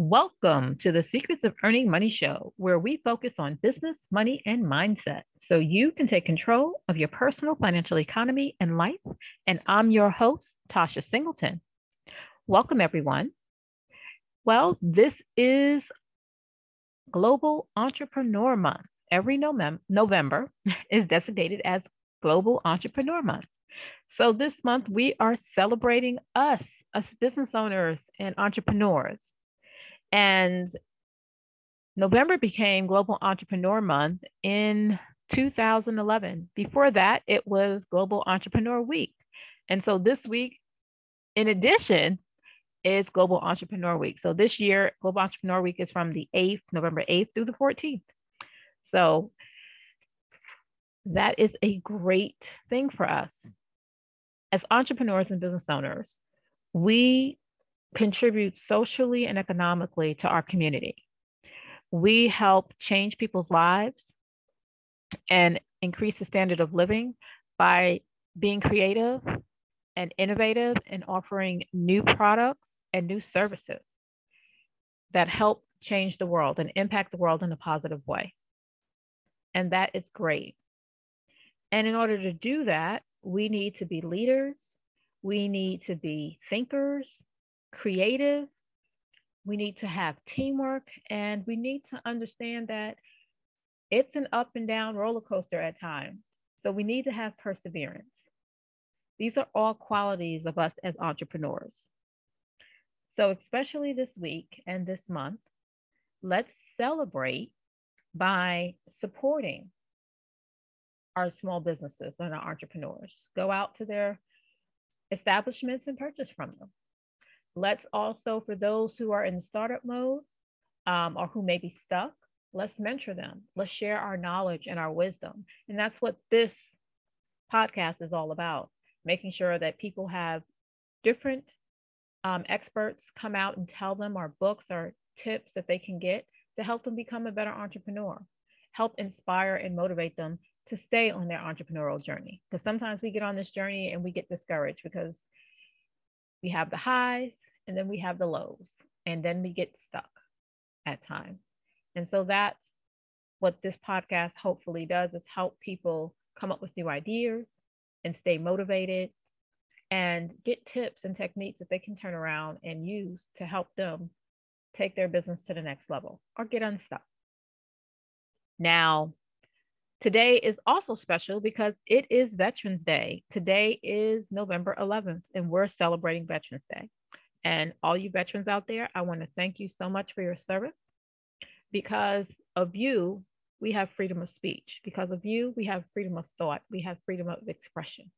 Welcome to the Secrets of Earning Money show, where we focus on business, money, and mindset so you can take control of your personal financial economy and life. And I'm your host, Tashaya Singleton. Welcome, everyone. Well, this is Global Entrepreneur Month. Every November is designated as Global Entrepreneur Month. So this month, we are celebrating us, us business owners and entrepreneurs. And November became Global Entrepreneur Month in 2011. Before that, it was Global Entrepreneur Week. And so this week, in addition, is Global Entrepreneur Week. So this year, Global Entrepreneur Week is from the 8th, November 8th through the 14th. So that is a great thing for us. As entrepreneurs and business owners, we contribute socially and economically to our community. We help change people's lives and increase the standard of living by being creative and innovative and offering new products and new services that help change the world and impact the world in a positive way. And that is great. And in order to do that, we need to be leaders, we need to be thinkers, creative. We need to have teamwork and we need to understand that it's an up and down roller coaster at times. So we need to have perseverance. These are all qualities of us as entrepreneurs. So, especially this week and this month, let's celebrate by supporting our small businesses and our entrepreneurs. Go out to their establishments and purchase from them. Let's also, for those who are in startup mode um, or who may be stuck, let's mentor them. Let's share our knowledge and our wisdom. And that's what this podcast is all about making sure that people have different um, experts come out and tell them our books or tips that they can get to help them become a better entrepreneur, help inspire and motivate them to stay on their entrepreneurial journey. Because sometimes we get on this journey and we get discouraged because we have the highs and then we have the lows and then we get stuck at times and so that's what this podcast hopefully does is help people come up with new ideas and stay motivated and get tips and techniques that they can turn around and use to help them take their business to the next level or get unstuck. Now, today is also special because it is Veterans Day. Today is November 11th, and we're celebrating Veterans Day. And all you veterans out there, I want to thank you so much for your service. Because of you, we have freedom of speech. Because of you, we have freedom of thought. We have freedom of expression.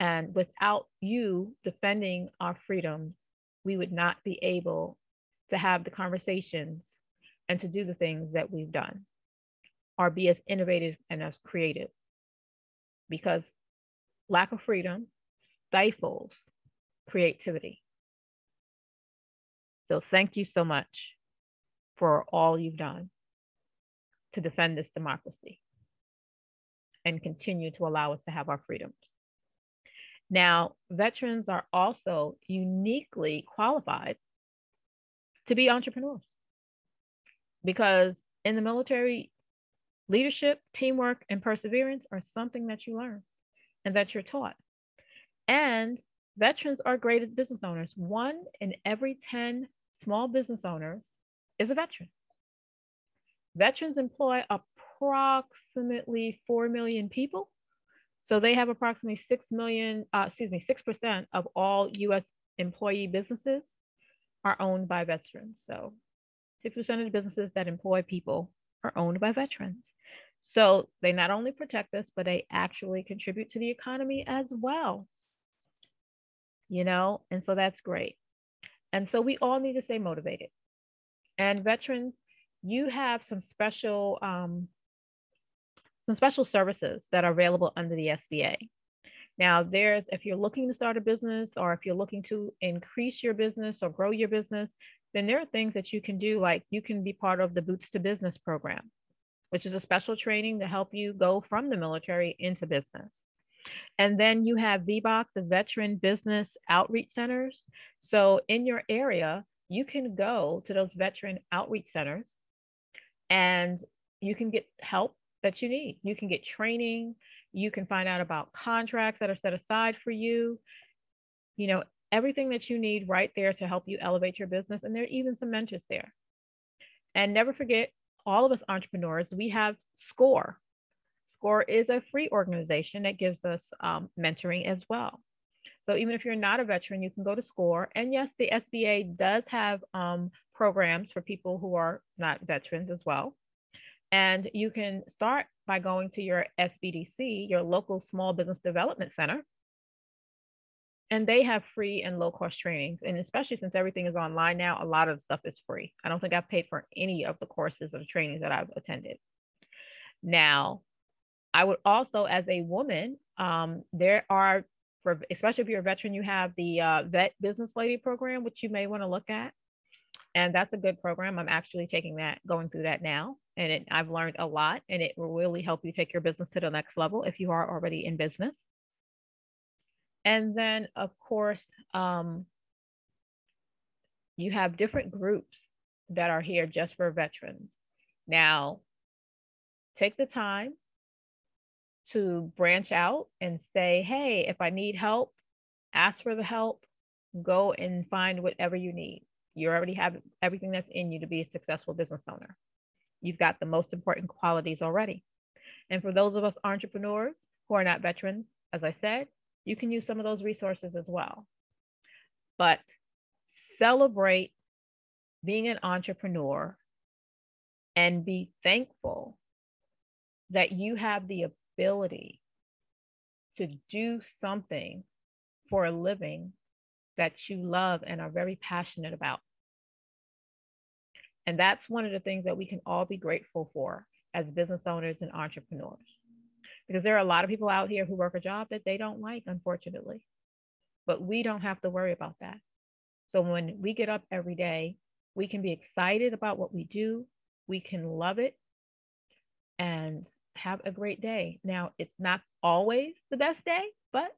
And without you defending our freedoms, we would not be able to have the conversations and to do the things that we've done or be as innovative and as creative. Because lack of freedom stifles creativity. So thank you so much for all you've done to defend this democracy and continue to allow us to have our freedoms. Now, veterans are also uniquely qualified to be entrepreneurs because in the military, leadership, teamwork, and perseverance are something that you learn and that you're taught. And veterans are great business owners. One in every 10 small business owners is a veteran. Veterans employ approximately 4 million people. So they have approximately 6 million, uh, excuse me, 6% of all US employee businesses are owned by veterans. So 6% of the businesses that employ people are owned by veterans. So they not only protect us, but they actually contribute to the economy as well. You know, and so that's great. And so we all need to stay motivated. And veterans, you have some special um, some special services that are available under the SBA. Now, there's if you're looking to start a business or if you're looking to increase your business or grow your business, then there are things that you can do, like you can be part of the Boots to Business program, which is a special training to help you go from the military into business. And then you have VBOC, the Veteran Business Outreach Centers. So in your area, you can go to those veteran outreach centers and you can get help that you need. You can get training, you can find out about contracts that are set aside for you. You know, everything that you need right there to help you elevate your business. And there are even some mentors there. And never forget, all of us entrepreneurs, we have SCORE. SCORE is a free organization that gives us um, mentoring as well. So even if you're not a veteran, you can go to SCORE. And yes, the SBA does have um, programs for people who are not veterans as well. And you can start by going to your SBDC, your local small business development center. And they have free and low cost trainings. And especially since everything is online now, a lot of stuff is free. I don't think I've paid for any of the courses or trainings that I've attended. Now, I would also, as a woman, um, there are for especially if you're a veteran, you have the uh, vet business lady program, which you may want to look at. And that's a good program. I'm actually taking that, going through that now. And it, I've learned a lot and it will really help you take your business to the next level if you are already in business. And then, of course, um, you have different groups that are here just for veterans. Now, take the time to branch out and say, hey, if I need help, ask for the help, go and find whatever you need. You already have everything that's in you to be a successful business owner. You've got the most important qualities already. And for those of us entrepreneurs who are not veterans, as I said, you can use some of those resources as well. But celebrate being an entrepreneur and be thankful that you have the ability to do something for a living that you love and are very passionate about. And that's one of the things that we can all be grateful for as business owners and entrepreneurs. Because there are a lot of people out here who work a job that they don't like, unfortunately. But we don't have to worry about that. So when we get up every day, we can be excited about what we do, we can love it, and have a great day. Now, it's not always the best day, but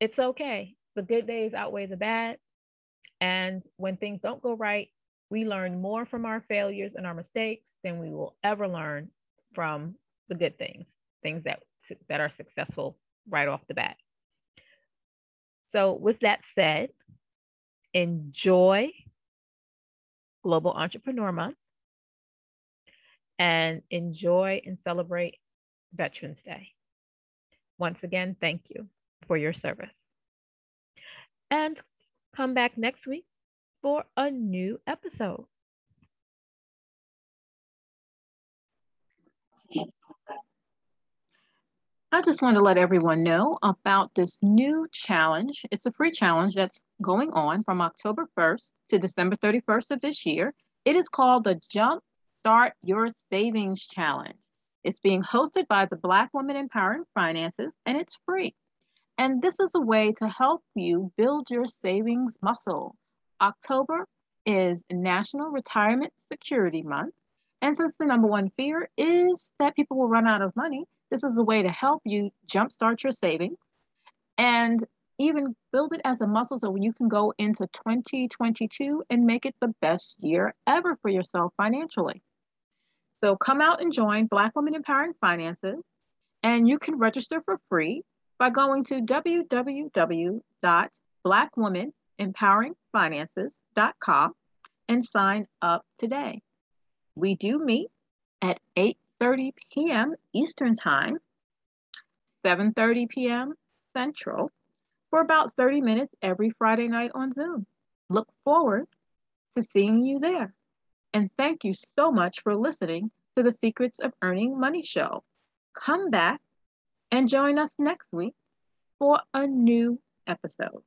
it's okay. The good days outweigh the bad. And when things don't go right, we learn more from our failures and our mistakes than we will ever learn from the good things, things that, that are successful right off the bat. So, with that said, enjoy Global Entrepreneur Month and enjoy and celebrate Veterans Day. Once again, thank you for your service. And come back next week for a new episode. I just want to let everyone know about this new challenge. It's a free challenge that's going on from October 1st to December 31st of this year. It is called the Jump Start Your Savings Challenge. It's being hosted by the Black Women Empowering Finances, and it's free. And this is a way to help you build your savings muscle. October is National Retirement Security Month. And since the number one fear is that people will run out of money, this is a way to help you jumpstart your savings and even build it as a muscle so you can go into 2022 and make it the best year ever for yourself financially. So come out and join Black Women Empowering Finances, and you can register for free by going to www.blackwomenempoweringfinances.com and sign up today. We do meet at 8:30 p.m. Eastern Time, 7:30 p.m. Central for about 30 minutes every Friday night on Zoom. Look forward to seeing you there. And thank you so much for listening to the Secrets of Earning Money show. Come back and join us next week for a new episode.